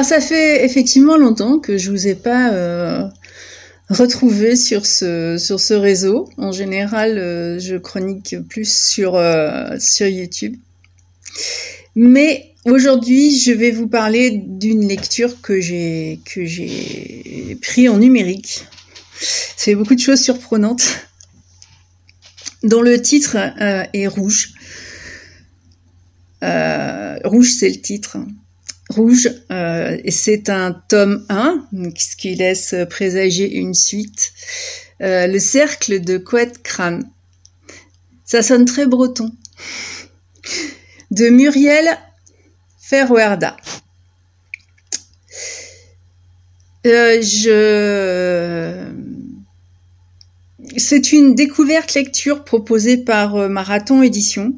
Alors ça fait effectivement longtemps que je vous ai pas euh, retrouvé sur ce sur ce réseau. En général, euh, je chronique plus sur euh, sur YouTube. Mais aujourd'hui, je vais vous parler d'une lecture que j'ai que j'ai pris en numérique. C'est beaucoup de choses surprenantes dont le titre est rouge. rouge, c'est le titre. Rouge, euh, et c'est un tome 1, ce qui laisse présager une suite. Euh, le cercle de Couette Crâne. Ça sonne très breton. De Muriel Ferwerda. Euh. C'est une découverte lecture proposée par Marathon Édition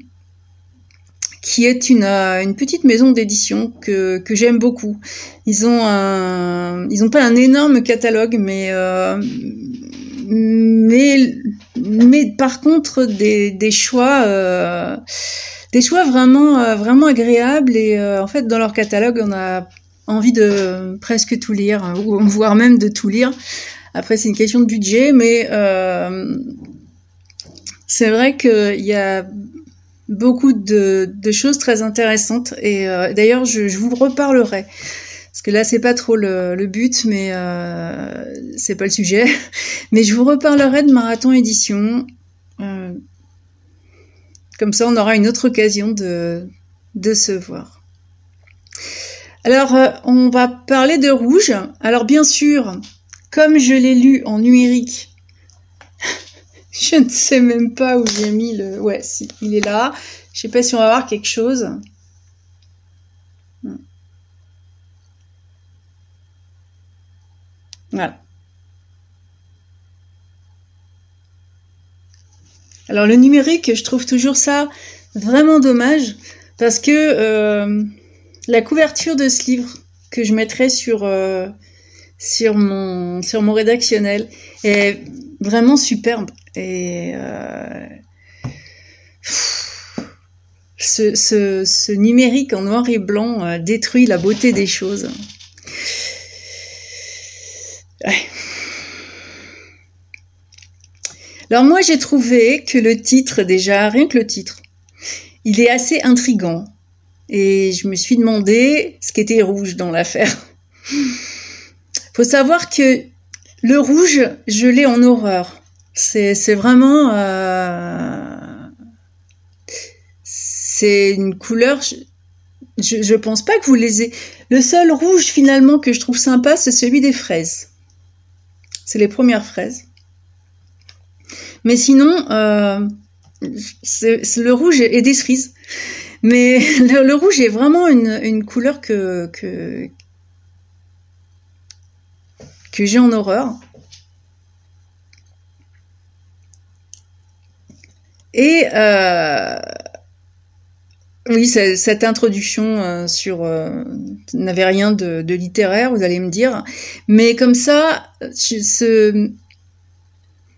qui est une, euh, une petite maison d'édition que, que j'aime beaucoup. Ils ont un, ils ont pas un énorme catalogue, mais euh, mais mais par contre des, des choix euh, des choix vraiment euh, vraiment agréables et euh, en fait dans leur catalogue on a envie de presque tout lire hein, ou voire même de tout lire. Après c'est une question de budget, mais c'est vrai qu'il y a beaucoup de, choses très intéressantes. Et euh, d'ailleurs, je, vous reparlerai. Parce que là, c'est pas trop le, but, mais euh, c'est pas le sujet. Mais je vous reparlerai de Marathon Édition. Euh, comme ça, on aura une autre occasion de, de se voir. Alors, on va parler de rouge. Alors, bien sûr, comme je l'ai lu en numérique, je ne sais même pas où j'ai mis le. Ouais, si, il est là. Je sais pas si on va voir quelque chose. Voilà. Alors le numérique, je trouve toujours ça vraiment dommage parce que euh, la couverture de ce livre que je mettrai sur euh, sur mon sur mon rédactionnel est vraiment superbe. Et euh, ce, numérique en noir et blanc euh, détruit la beauté des choses. Alors moi j'ai trouvé que le titre déjà, rien que le titre, il est assez intrigant. Et je me suis demandé ce qui était rouge dans l'affaire. Faut savoir que le rouge, je l'ai en horreur. C'est vraiment euh, c'est une couleur. Je, je pense pas que vous les ayez. Le seul rouge finalement que je trouve sympa, c'est celui des fraises. C'est les premières fraises. Mais sinon, euh, le rouge et des cerises. Mais le, rouge est vraiment une, couleur que j'ai en horreur. Et euh, oui, cette introduction euh, sur euh, n'avait rien de, littéraire, vous allez me dire, mais comme ça,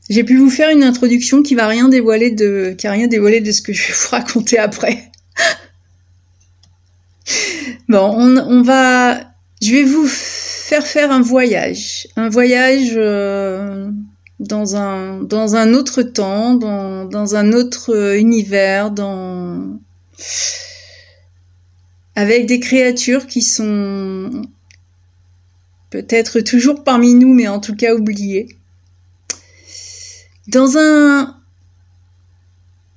j'ai pu vous faire une introduction qui va rien dévoiler de, qui a rien dévoilé de ce que je vais vous raconter après. bon, on, on, va, je vais vous faire faire un voyage, un voyage. Euh, dans un, autre temps, dans, un autre euh, univers, dans... avec des créatures qui sont peut-être toujours parmi nous, mais en tout cas oubliées. Dans un,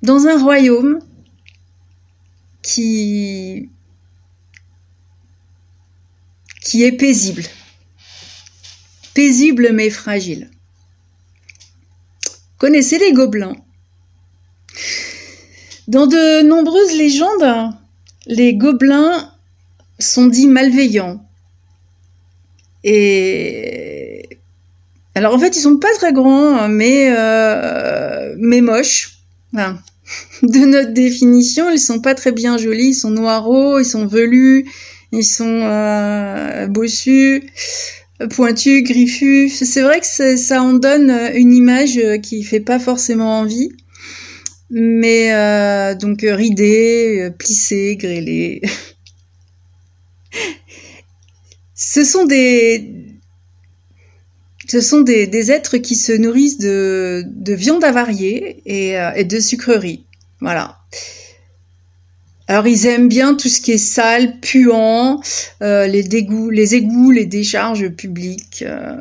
dans un royaume qui, qui est paisible. Paisible mais fragile. Connaissez les gobelins Dans de nombreuses légendes, les gobelins sont dits malveillants. Et alors en fait, ils sont pas très grands, mais euh, mais moches. de notre définition, ils sont pas très bien jolis. Ils sont noireaux, ils sont velus, ils sont euh, bossus pointu, griffu. C'est vrai que ça en donne une image euh, qui fait pas forcément envie. Mais euh, donc ridé, plissé, grêlé. ce sont des, ce sont des, êtres qui se nourrissent de, de viande avariée et, euh, et de sucreries. Voilà. Alors ils aiment bien tout ce qui est sale, puant, euh, les égouts, les décharges publiques, euh,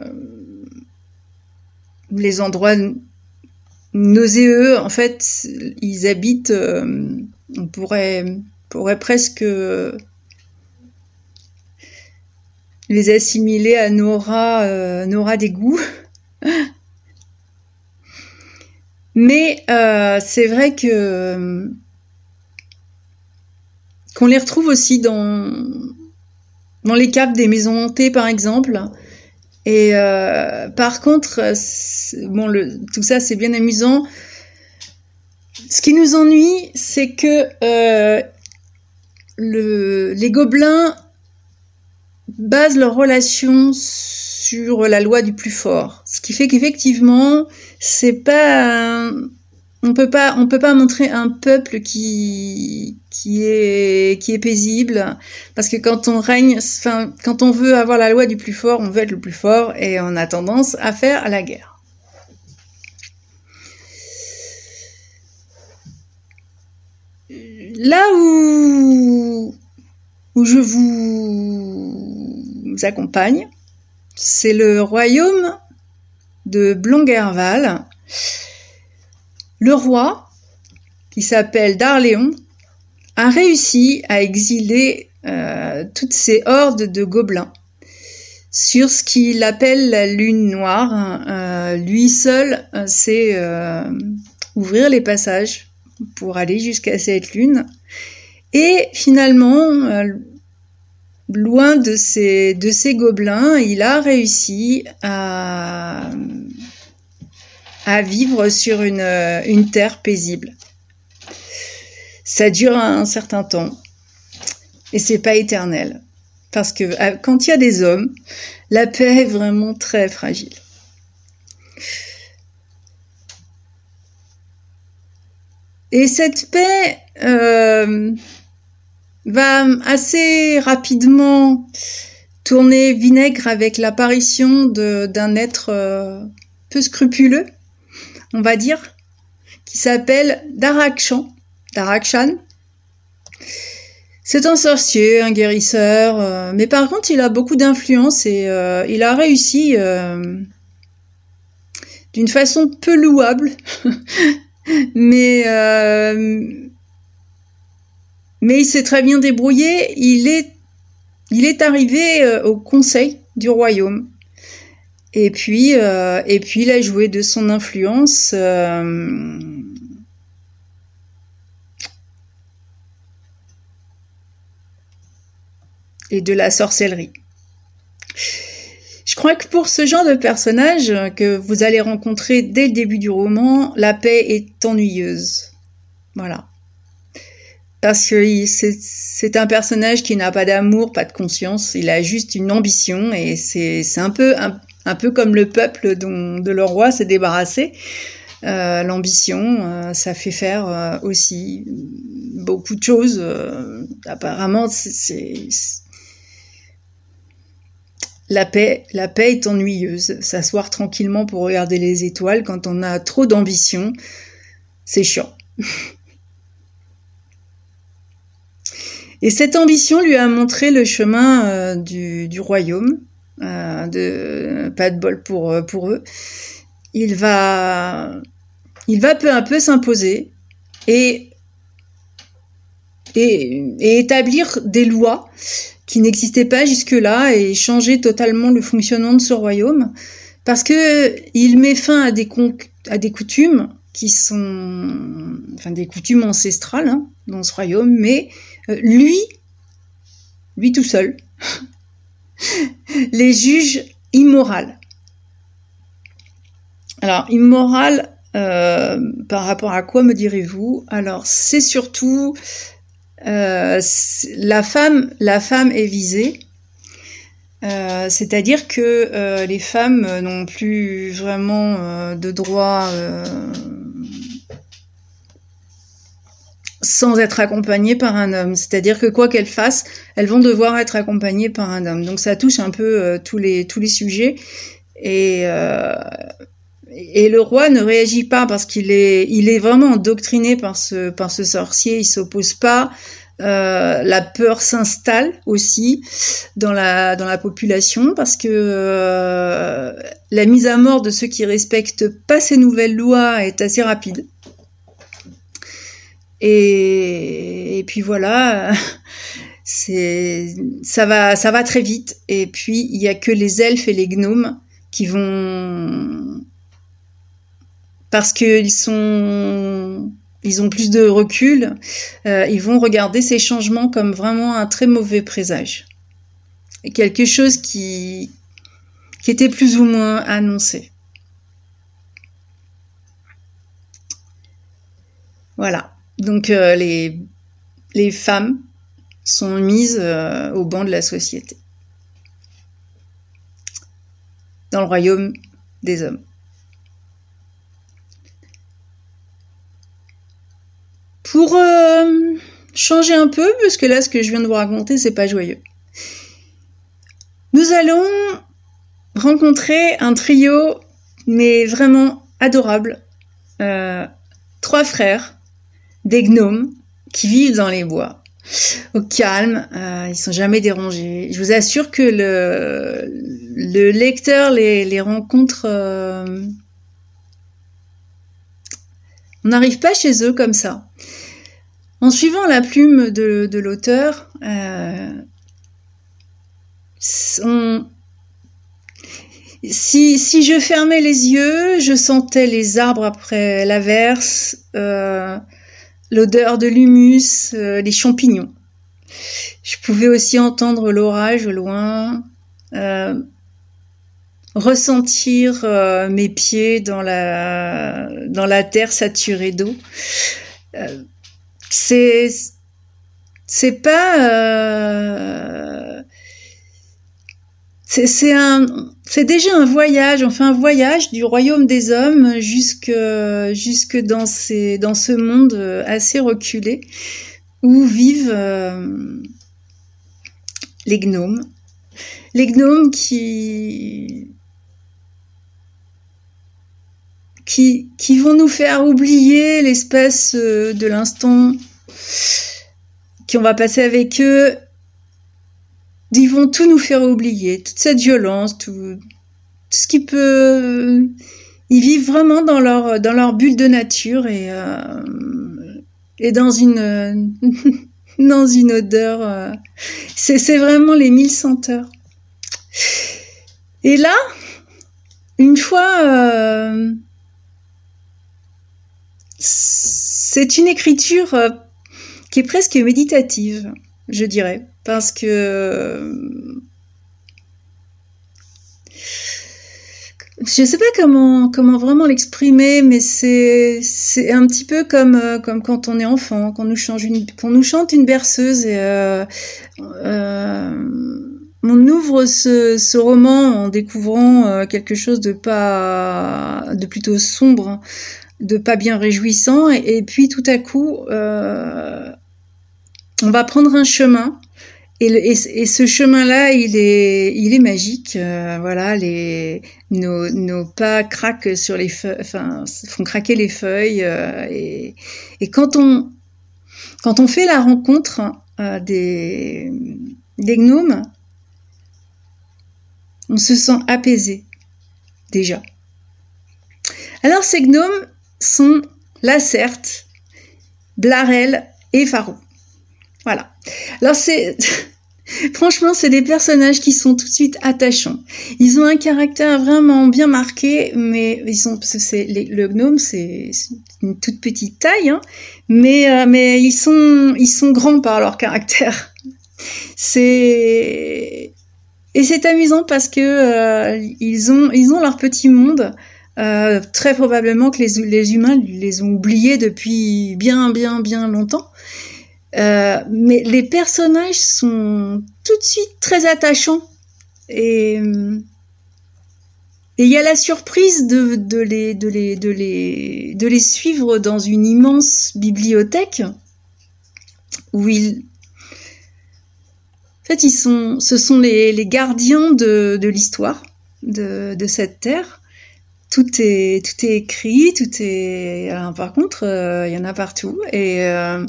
les endroits nauséeux. En fait, ils habitent, euh, on pourrait, pourrait presque les assimiler à Nora, Nora d'égout. Mais c'est vrai que qu'on les retrouve aussi dans, dans les caves des maisons hantées, par exemple. Et euh, par contre, bon, le, tout ça, c'est bien amusant. Ce qui nous ennuie, c'est que euh, le, les gobelins basent leur relation sur la loi du plus fort. Ce qui fait qu'effectivement, c'est pas on peut pas on peut pas montrer un peuple qui est paisible. Parce que quand on règne quand on veut avoir la loi du plus fort on veut être le plus fort et on a tendance à faire la guerre. Là où où je vous accompagne c'est le royaume de Blonguerval le roi, qui s'appelle Darléon, a réussi à exiler euh, toutes ces hordes de gobelins sur ce qu'il appelle la lune noire. Euh, lui seul euh, sait ouvrir les passages pour aller jusqu'à cette lune. Et finalement, loin de ces, de ces gobelins, il a réussi à à vivre sur une, euh, une terre paisible. Ça dure un, certain temps et c'est pas éternel parce que euh, quand il y a des hommes, la paix est vraiment très fragile. Et cette paix euh, va assez rapidement tourner vinaigre avec l'apparition d'un être peu scrupuleux on va dire, qui s'appelle Darakshan. Darakshan. C'est un sorcier, un guérisseur, euh, mais par contre il a beaucoup d'influence et euh, il a réussi euh, d'une façon peu louable, mais il s'est très bien débrouillé. Il est arrivé au conseil du royaume et puis, euh, et puis il a joué de son influence. Euh, et de la sorcellerie. Je crois que pour ce genre de personnage que vous allez rencontrer dès le début du roman, la paix est ennuyeuse. Voilà. Parce que c'est un personnage qui n'a pas d'amour, pas de conscience, il a juste une ambition et c'est un peu un, un peu comme le peuple de leur roi s'est débarrassé. Euh, l'ambition, euh, ça fait faire euh, aussi beaucoup de choses. apparemment, la paix. La paix est ennuyeuse. S'asseoir tranquillement pour regarder les étoiles quand on a trop d'ambition, c'est chiant. Et cette ambition lui a montré le chemin du royaume. Euh, pas de bol pour euh, pour eux. Il va il va peu à peu s'imposer et, et, établir des lois qui n'existaient pas jusque-là et changer totalement le fonctionnement de ce royaume parce que il met fin à des, à des coutumes qui sont enfin des coutumes ancestrales hein, dans ce royaume, mais euh, lui, lui tout seul, les juges immoral. Alors, immoral, euh, par rapport à quoi me direz-vous? Alors, c'est surtout euh, la femme. La femme est visée. Euh, c'est-à-dire que les femmes n'ont plus vraiment de droit sans être accompagnées par un homme. C'est-à-dire que quoi qu'elles fassent, elles vont devoir être accompagnées par un homme. Donc ça touche un peu euh, tous les sujets. Et euh, et le roi ne réagit pas parce qu'il est vraiment endoctriné par ce sorcier. Il s'oppose pas. Euh, la peur s'installe aussi dans la population parce que la mise à mort de ceux qui respectent pas ces nouvelles lois est assez rapide. Et, puis voilà, c'est ça va ça va très vite. Et puis il y a que les elfes et les gnomes qui vont parce qu'ils sont ils ont plus de recul, euh, ils vont regarder ces changements comme vraiment un très mauvais présage. Et quelque chose qui, qui était plus ou moins annoncé. Voilà. Donc euh, les, femmes sont mises euh, au banc de la société. Dans le royaume des hommes. Pour euh, changer un peu, parce que là, ce que je viens de vous raconter, c'est pas joyeux. Nous allons rencontrer un trio, mais vraiment adorable. Trois frères, des gnomes, qui vivent dans les bois, au calme, euh, ils sont jamais dérangés. Je vous assure que le, le lecteur les, les rencontre. Euh, on n'arrive pas chez eux comme ça. En suivant la plume de, l'auteur, euh, si, si, je fermais les yeux, je sentais les arbres après l'averse, euh, l'odeur de l'humus, euh, les champignons. Je pouvais aussi entendre l'orage au loin, euh, ressentir euh, mes pieds dans la, dans la terre saturée d'eau. Euh, c'est c'est pas euh, c'est déjà un voyage on fait un voyage du royaume des hommes jusque jusque dans ces dans ce monde assez reculé où vivent euh, les gnomes les gnomes qui qui, qui vont nous faire oublier l'espèce euh, de l'instant qu'on va passer avec eux. Ils vont tout nous faire oublier, toute cette violence, tout, ce qui peut. Ils vivent vraiment dans leur dans leur bulle de nature et euh, et dans une dans une odeur. Euh, c'est vraiment les mille senteurs. Et là, une fois euh, c'est une écriture qui est presque méditative, je dirais, parce que je sais pas comment comment vraiment l'exprimer, mais c'est un petit peu comme euh, comme quand on est enfant, qu'on nous nous chante une berceuse et euh, on ouvre ce, ce, roman en découvrant quelque chose de pas de plutôt sombre de pas bien réjouissant et, puis tout à coup euh, on va prendre un chemin et, et, ce chemin-là, il est, il est magique. Euh, voilà, les, nos, pas craquent sur les feuilles, enfin, font craquer les feuilles. Euh, et, et, quand on, quand on fait la rencontre euh, des, gnomes, on se sent apaisé déjà. Alors ces gnomes, sont Lacerte, Blarel et Farou. Voilà. Alors c'est franchement c'est des personnages qui sont tout de suite attachants. Ils ont un caractère vraiment bien marqué, mais ils sont c'est le gnome c'est une toute petite taille, hein, mais euh, mais ils sont ils sont grands par leur caractère. C'est et c'est amusant parce que euh, ils ont ils ont leur petit monde euh, très probablement que les, les, humains les ont oubliés depuis bien, bien, bien longtemps. Euh, mais les personnages sont tout de suite très attachants. Et il y a la surprise de, de, les, de, les, de, les, de les suivre dans une immense bibliothèque où ils, en fait, ils sont, ce sont les, les gardiens de, de l'histoire de, de, cette terre. Tout est, tout est écrit, tout est. Alors, par contre, euh, il y en a partout et euh,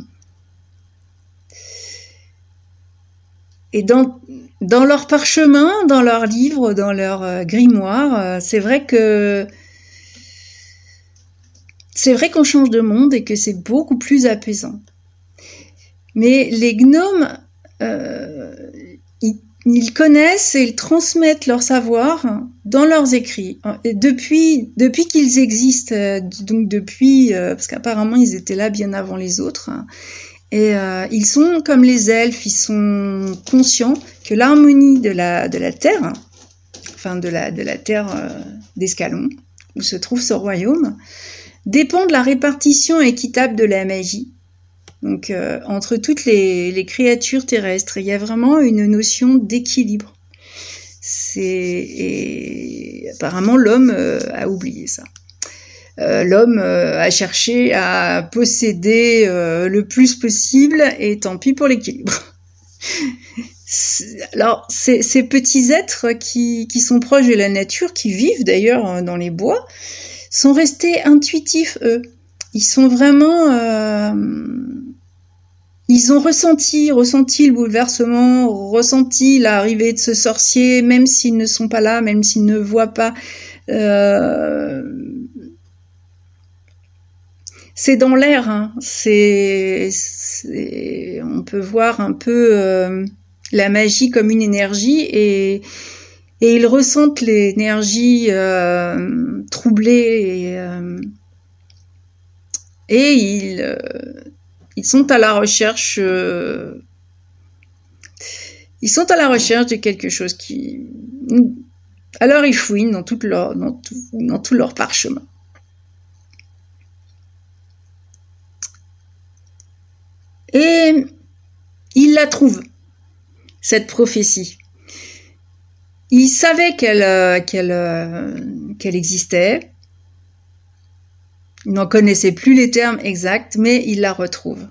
et dans dans leur parchemin, dans leurs livres, dans leur euh, grimoire, euh, c'est vrai que c'est vrai qu'on change de monde et que c'est beaucoup plus apaisant. Mais les gnomes, euh, ils, connaissent et ils transmettent leur savoir dans leurs écrits. Depuis, depuis qu'ils existent, donc depuis, parce qu'apparemment ils étaient là bien avant les autres, et euh, ils sont comme les elfes, ils sont conscients que l'harmonie de la, de la terre, enfin de la, de la terre euh, d'Escalon, où se trouve ce royaume, dépend de la répartition équitable de la magie. Donc euh, entre toutes les, les, créatures terrestres, il y a vraiment une notion d'équilibre. C'est apparemment l'homme a oublié ça. Euh, l'homme euh, a cherché à posséder euh, le plus possible et tant pis pour l'équilibre. Alors, ces, petits êtres qui, qui, sont proches de la nature, qui vivent d'ailleurs dans les bois, sont restés intuitifs, eux. Ils sont vraiment... Ils ont ressenti, ressenti le bouleversement, ressenti l'arrivée de ce sorcier, même s'ils ne sont pas là, même s'ils ne voient pas. C'est dans l'air. Hein. C'est, on peut voir un peu euh, la magie comme une énergie et, ils ressentent l'énergie euh, troublée et, euh, ils, ils sont à la recherche. Ils sont à la recherche de quelque chose qui. Alors ils fouinent dans, toute leur, dans, dans tout leur parchemin. Et il la trouve, cette prophétie. Il savait qu'elle euh, qu'elle euh, qu'elle existait. Il n'en connaissait plus les termes exacts, mais il la retrouve.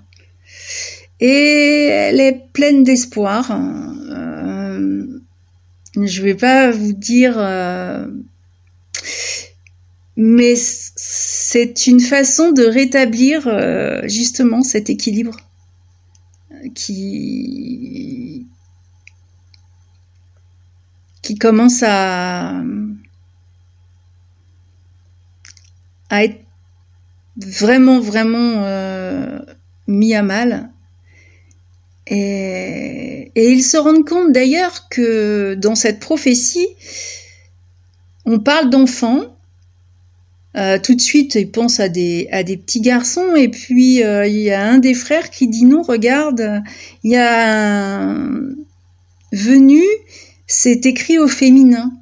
Et elle est pleine d'espoir. Euh, je ne vais pas vous dire, mais c'est une façon de rétablir justement cet équilibre qui commence à à être vraiment vraiment euh, mis à mal. Et, et ils se rendent compte d'ailleurs que dans cette prophétie on parle d'enfants euh, tout de suite, il pense à des, petits garçons et puis euh, il y a un des frères qui dit non, regarde, il y a un venu, c'est écrit au féminin.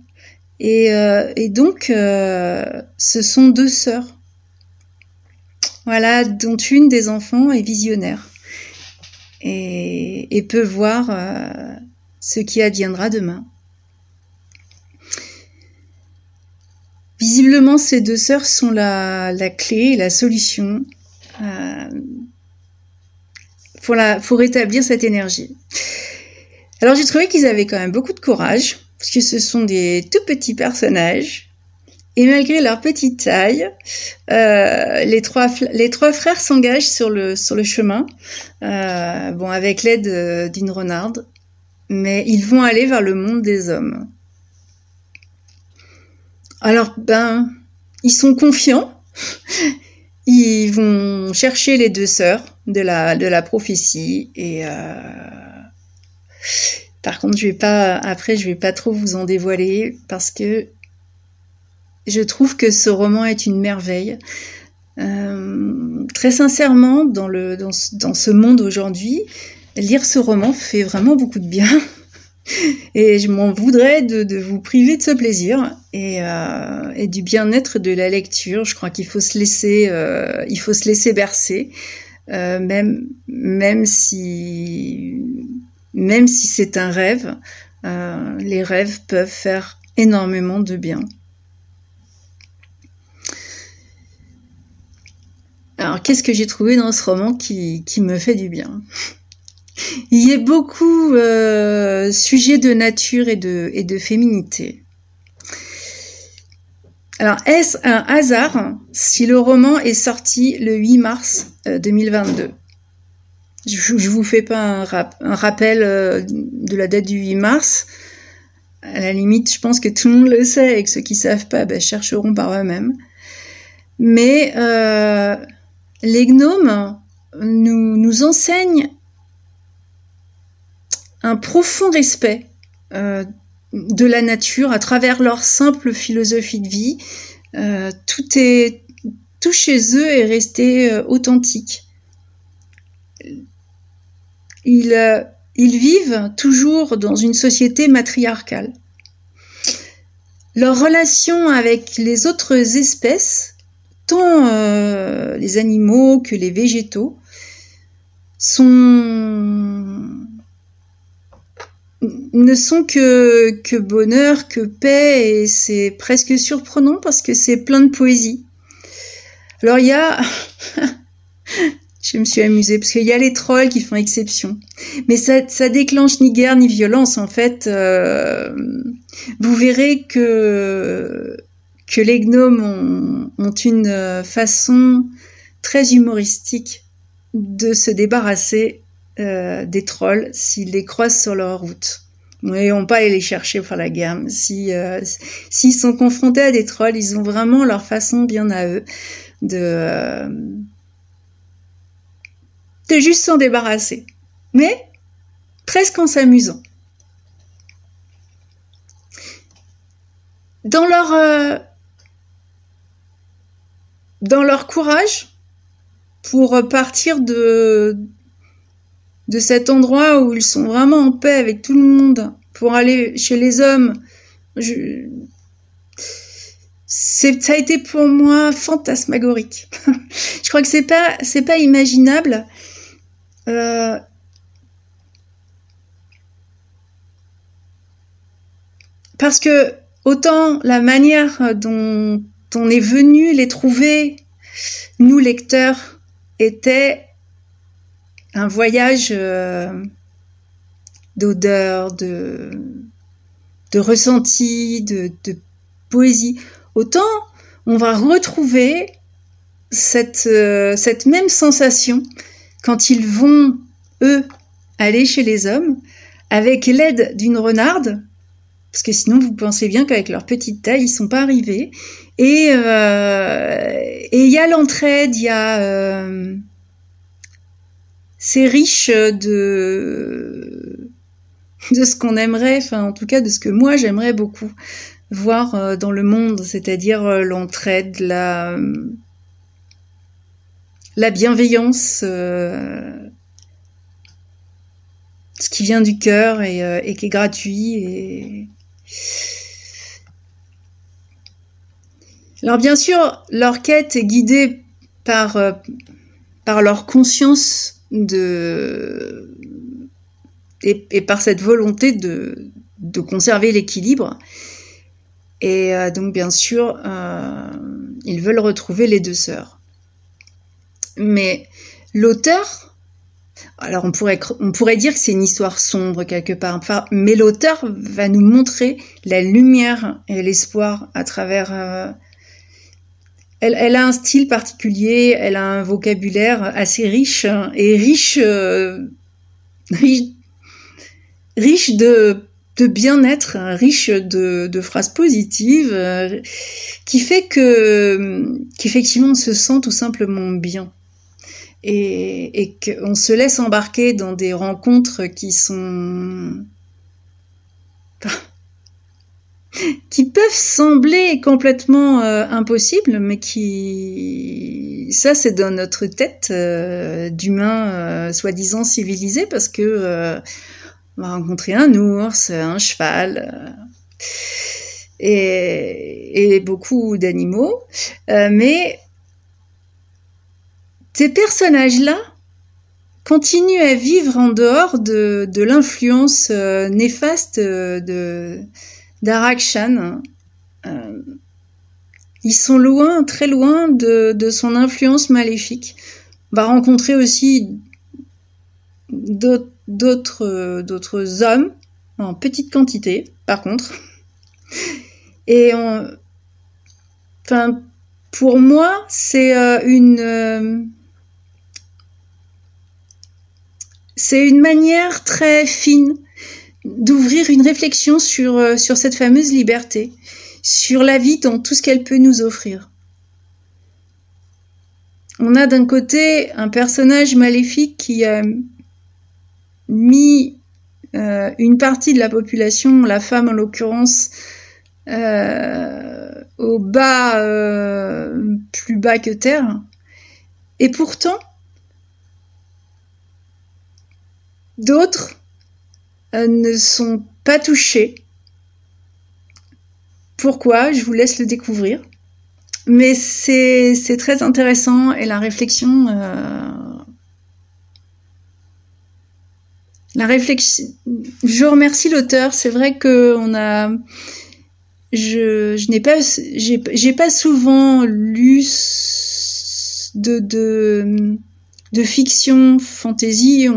Et, euh, donc, ce sont deux sœurs. Voilà, dont une des enfants est visionnaire et peut voir ce qui adviendra demain. Visiblement, ces deux sœurs sont la, clé, la solution euh, pour, rétablir cette énergie. Alors j'ai trouvé qu'ils avaient quand même beaucoup de courage, parce que ce sont des tout petits personnages. Et malgré leur petite taille, euh, les, trois, frères s'engagent sur le, sur le chemin, euh, bon, avec l'aide d'une renarde, mais ils vont aller vers le monde des hommes. Alors, ben, ils sont confiants. Ils vont chercher les deux sœurs de la, de la prophétie et euh, par contre, je vais pas après, je vais pas trop vous en dévoiler parce que je trouve que ce roman est une merveille. Euh, très sincèrement, dans le dans, dans ce monde aujourd'hui, lire ce roman fait vraiment beaucoup de bien. Et je m'en voudrais de, vous priver de ce plaisir et, euh, et du bien-être de la lecture. Je crois qu'il faut se laisser, euh, bercer, euh, même si c'est un rêve, les rêves peuvent faire énormément de bien. Alors, qu'est-ce que j'ai trouvé dans ce roman qui me fait du bien? Il y a beaucoup euh, sujet de nature et de, féminité. Alors, est-ce un hasard si le roman est sorti le 8 mars 2022 euh, Je ne vous fais pas un, rappel euh, de la date du 8 mars. À la limite, je pense que tout le monde le sait et que ceux qui savent pas ben, chercheront par eux-mêmes. Mais euh, les gnomes nous enseignent un profond respect euh, de la nature à travers leur simple philosophie de vie. Euh, tout est tout chez eux est resté euh, authentique. Ils, ils vivent toujours dans une société matriarcale. Leur relation avec les autres espèces, tant les animaux que les végétaux, sont ne sont que, bonheur, que paix, et c'est presque surprenant parce que c'est plein de poésie. Alors il y a... Je me suis amusée parce qu'il y a les trolls qui font exception. Mais ça, déclenche ni guerre ni violence en fait. Euh, vous verrez que, les gnomes ont une façon très humoristique de se débarrasser euh, des trolls s'ils les croisent sur leur route. Ils vont pas aller les chercher pour la guerre. Si euh, s'ils sont confrontés à des trolls, ils ont vraiment leur façon bien à eux de euh, de juste s'en débarrasser. Mais presque en s'amusant. Dans leur dans leur courage pour partir de de cet endroit où ils sont vraiment en paix avec tout le monde pour aller chez les hommes. Ça a été pour moi fantasmagorique. je crois que c'est pas, c'est pas imaginable. Euh... Parce que autant la manière dont on est venu les trouver, nous lecteurs, était un voyage euh, d'odeur, de, de ressenti, de, poésie. Autant on va retrouver cette, euh, cette même sensation quand ils vont, eux, aller chez les hommes, avec l'aide d'une renarde, parce que sinon vous pensez bien qu'avec leur petite taille, ils sont pas arrivés. Et euh, il y a l'entraide, il y a c'est riche de de ce qu'on aimerait, enfin en tout cas de ce que moi j'aimerais beaucoup voir euh, dans le monde, c'est-à-dire euh, l'entraide, la la bienveillance, euh, ce qui vient du cœur et, qui est gratuit. Et... Alors bien sûr, leur quête est guidée par, par leur conscience et, par cette volonté de, de conserver l'équilibre. Et euh, donc bien sûr, euh, ils veulent retrouver les deux sœurs. Mais l'auteur, alors on pourrait, on pourrait dire que c'est une histoire sombre quelque part, mais l'auteur va nous montrer la lumière et l'espoir à travers euh, elle, a un style particulier, elle a un vocabulaire assez riche hein, et riche, euh, de, bien-être, hein, riche de, phrases positives, euh, qui fait que qu'effectivement on se sent tout simplement bien. Et qu'on se laisse embarquer dans des rencontres qui sont qui peuvent sembler complètement euh, impossibles, mais qui, ça, c'est dans notre tête euh, d'humains euh, soi-disant civilisés, parce que on va rencontrer un ours, un cheval. Et, beaucoup d'animaux, mais ces personnages-là continuent à vivre en dehors de, de l'influence néfaste de, d'Arakshan. Euh, ils sont loin, très loin de, son influence maléfique. On va rencontrer aussi d'autres hommes en petite quantité, par contre. Et enfin, pour moi, c'est une c'est une manière très fine d'ouvrir une réflexion sur, euh, sur cette fameuse liberté, sur la vie dans tout ce qu'elle peut nous offrir. On a d'un côté un personnage maléfique qui a mis euh, une partie de la population, la femme en l'occurrence, euh, au bas, plus bas que terre. Et pourtant, d'autres ne sont pas touchés. Pourquoi? Je vous laisse le découvrir. Mais c'est très intéressant et la réflexion... Euh, la réflexion... Je remercie l'auteur. C'est vrai que on a... Je, je n'ai pas... J'ai pas souvent lu de... de de fiction, fantasy,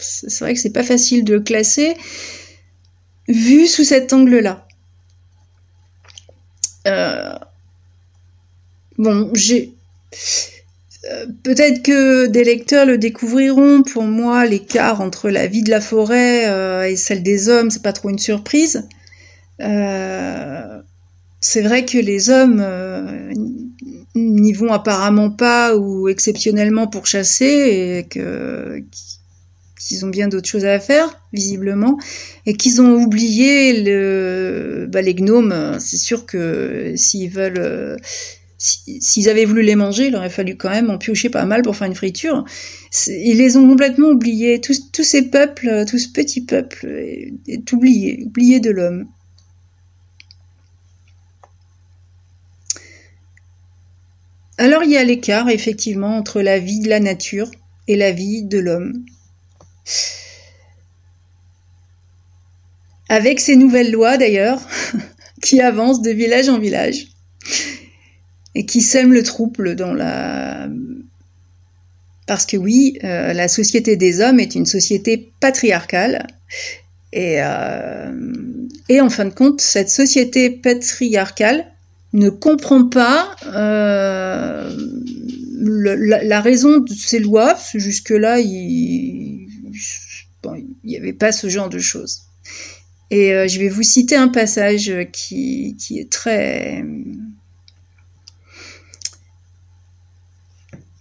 c'est vrai que c'est pas facile de le classer, vu sous cet angle-là. Euh, bon, j'ai. Euh, peut-être que des lecteurs le découvriront. Pour moi, l'écart entre la vie de la forêt euh, et celle des hommes, c'est pas trop une surprise. c'est vrai que les hommes n'y vont apparemment pas ou exceptionnellement pour chasser et que qu'ils ont bien d'autres choses à faire, visiblement, et qu'ils ont oublié le, bah, les gnomes. C'est sûr que s'ils veulent, s'ils avaient voulu les manger, il aurait fallu quand même en piocher pas mal pour faire une friture. Ils les ont complètement oubliés. Tous, ces peuples, tout ce petit peuple est, oublié, oublié de l'homme. Alors il y a l'écart effectivement entre la vie de la nature et la vie de l'homme. Avec ces nouvelles lois d'ailleurs, qui avancent de village en village et qui sèment le trouble dans la... Parce que oui, euh, la société des hommes est une société patriarcale et, euh, et en fin de compte, cette société patriarcale ne comprend pas euh, la, raison de ces lois. Jusque-là, il n'y avait pas ce genre de choses. Et euh, je vais vous citer un passage qui, qui est très...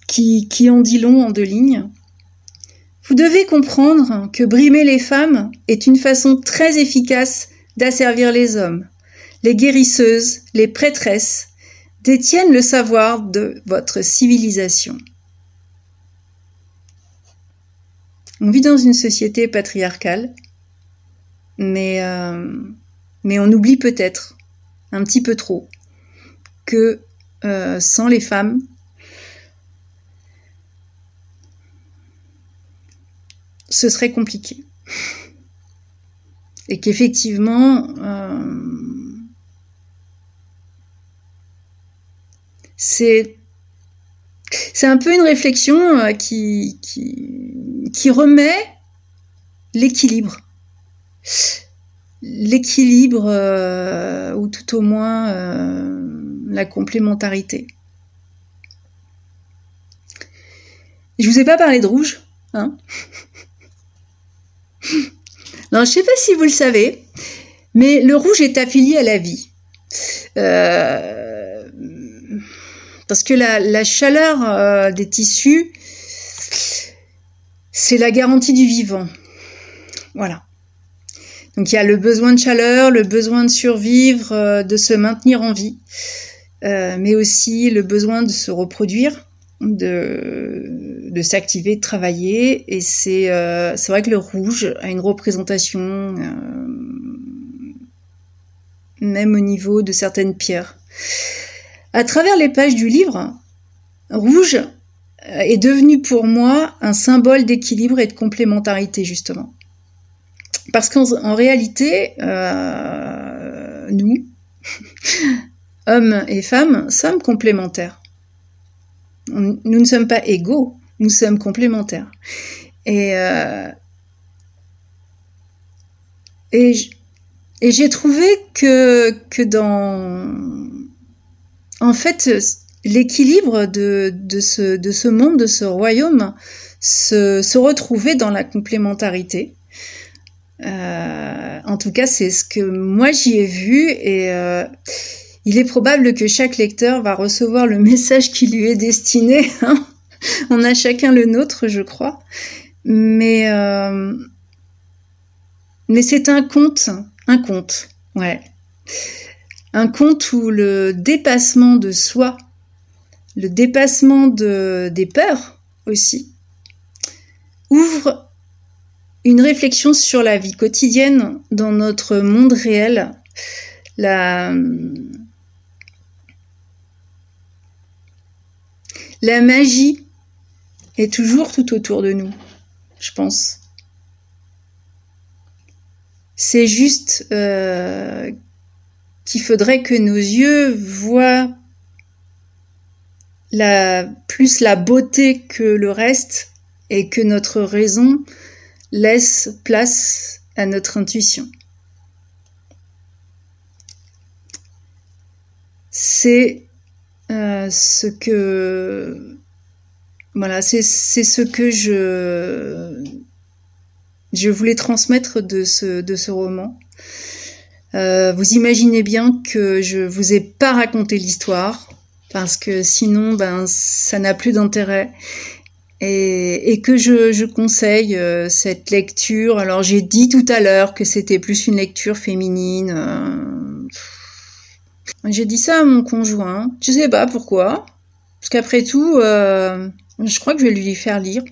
Qui en dit long en deux lignes. Vous devez comprendre que brimer les femmes est une façon très efficace d'asservir les hommes. Les guérisseuses, les prêtresses détiennent le savoir de votre civilisation. On vit dans une société patriarcale, mais, euh, mais on oublie peut-être, un petit peu trop, que euh, sans les femmes, ce serait compliqué. Et qu'effectivement, euh, c'est c'est un peu une réflexion qui, qui, remet l'équilibre. L'équilibre, euh, ou tout au moins euh, la complémentarité. Je vous ai pas parlé de rouge, hein Non, je sais pas si vous le savez, mais le rouge est affilié à la vie. Parce que la, chaleur euh, des tissus, c'est la garantie du vivant. Voilà. Donc il y a le besoin de chaleur, le besoin de survivre, euh, de se maintenir en vie, euh, mais aussi le besoin de se reproduire, de, s'activer, de travailler. Et c'est c'est vrai que le rouge a une représentation même au niveau de certaines pierres. À travers les pages du livre, rouge euh, est devenu pour moi un symbole d'équilibre et de complémentarité, justement. Parce qu'en réalité, euh, nous, hommes et femmes, sommes complémentaires. Nous ne sommes pas égaux, nous sommes complémentaires. Et, et j'ai trouvé que dans... En fait, l'équilibre de, ce, de ce monde, de ce royaume, se, retrouvait dans la complémentarité. Euh, en tout cas, c'est ce que moi j'y ai vu et euh, il est probable que chaque lecteur va recevoir le message qui lui est destiné. Hein. On a chacun le nôtre, je crois. Mais, euh, mais c'est un conte, un conte, ouais. Un conte où le dépassement de soi, le dépassement de, des peurs aussi, ouvre une réflexion sur la vie quotidienne dans notre monde réel. La, la magie est toujours tout autour de nous, je pense. C'est juste euh, qu'il faudrait que nos yeux voient plus la beauté que le reste et que notre raison laisse place à notre intuition. C'est euh, ce que voilà, c'est ce que je je voulais transmettre de ce de ce roman. Euh, vous imaginez bien que je vous ai pas raconté l'histoire parce que sinon ben ça n'a plus d'intérêt et, que je, conseille euh, cette lecture. Alors j'ai dit tout à l'heure que c'était plus une lecture féminine. Euh, j'ai dit ça à mon conjoint. Je sais pas pourquoi. Parce qu'après tout, euh, je crois que je vais lui faire lire.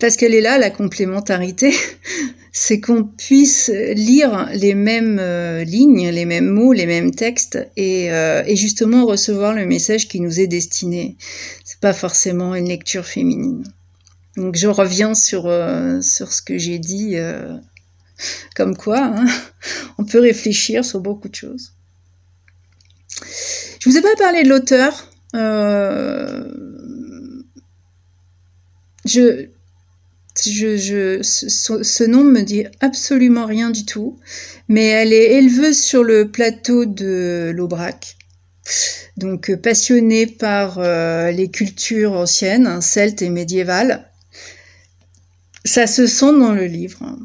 Parce qu'elle est là, la complémentarité c'est qu'on puisse lire les mêmes euh, lignes, les mêmes mots, les mêmes textes et, euh, et, justement recevoir le message qui nous est destiné. C'est pas forcément une lecture féminine. Donc je reviens sur euh, ce que j'ai dit, comme quoi hein, on peut réfléchir sur beaucoup de choses. Je vous ai pas parlé de l'auteur. je je, ce, nom me dit absolument rien du tout, mais elle est éleveuse sur le plateau de l'Aubrac. Donc euh, passionnée par euh, les cultures anciennes, celtes et médiévales. Ça se sent dans le livre.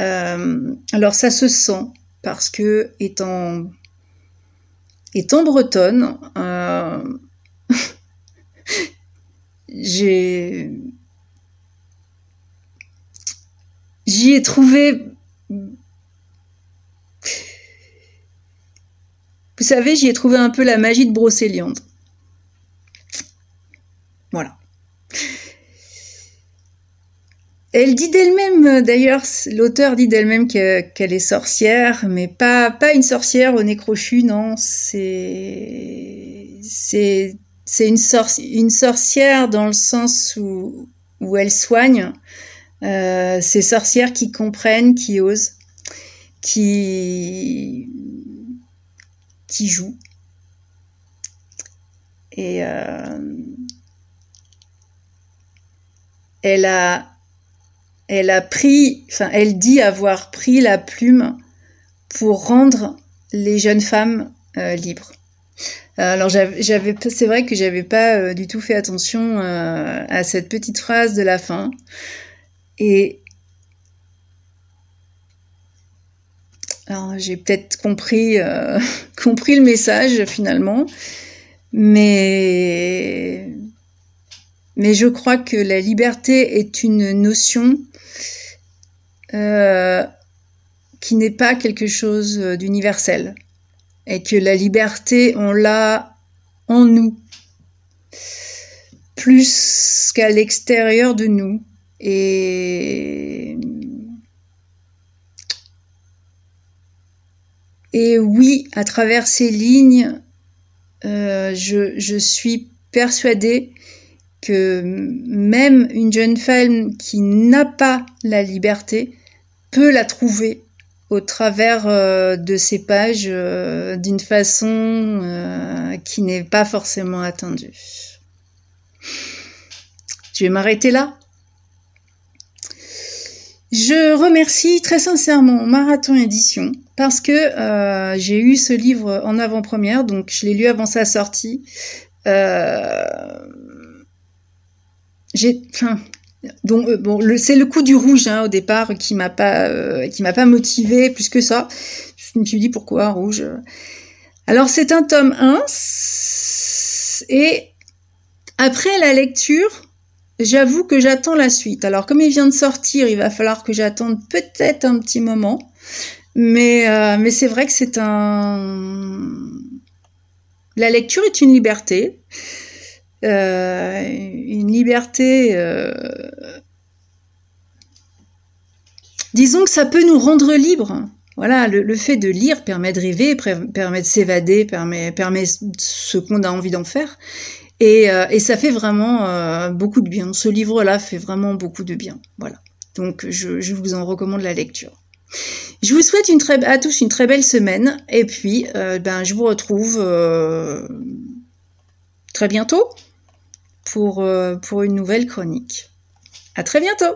Euh, alors ça se sent parce que étant étant bretonne, j'ai j'y ai trouvé. Vous savez, j'y ai trouvé un peu la magie de Brocéliande. Voilà. Elle dit d'elle-même, d'ailleurs, l'auteur dit d'elle-même qu'elle est sorcière, mais pas, une sorcière au nez crochu, non. C'est, c'est, une sorcière dans le sens où, où elle soigne, euh, ces sorcières qui comprennent, qui osent, qui, jouent. Et euh, elle a, elle a pris, enfin, elle dit avoir pris la plume pour rendre les jeunes femmes euh, libres. Alors j'avais, c'est vrai que j'avais pas du tout fait attention à cette petite phrase de la fin. Et alors j'ai peut-être compris euh, le message finalement, mais mais je crois que la liberté est une notion euh, qui n'est pas quelque chose d'universel. Et que la liberté on l'a en nous plus qu'à l'extérieur de nous et, oui, à travers ces lignes, euh, je, je suis persuadée que même une jeune femme qui n'a pas la liberté peut la trouver au travers euh, de ces pages euh, d'une façon qui n'est pas forcément attendue. Je vais m'arrêter là. Je remercie très sincèrement Marathon Édition parce que euh, j'ai eu ce livre en avant-première, donc je l'ai lu avant sa sortie. Euh, donc euh, bon, c'est le coup du rouge hein, au départ qui m'a pas, qui m'a pas motivé plus que ça. Je me suis dit pourquoi rouge? Alors c'est un tome 1 et après la lecture, J'avoue que j'attends la suite. Alors comme il vient de sortir, il va falloir que j'attende peut-être un petit moment. Mais, euh, mais c'est vrai que c'est un... La lecture est une liberté. Euh, une liberté... Euh, disons que ça peut nous rendre libres. Voilà, le, fait de lire permet de rêver, permet de s'évader, permet, permet ce qu'on a envie d'en faire. Et, euh, et ça fait vraiment euh, beaucoup de bien. Ce livre-là fait vraiment beaucoup de bien. Voilà. Donc je, je, vous en recommande la lecture. Je vous souhaite une très, à tous une très belle semaine. Et puis, euh, ben, je vous retrouve très bientôt pour, pour une nouvelle chronique. À très bientôt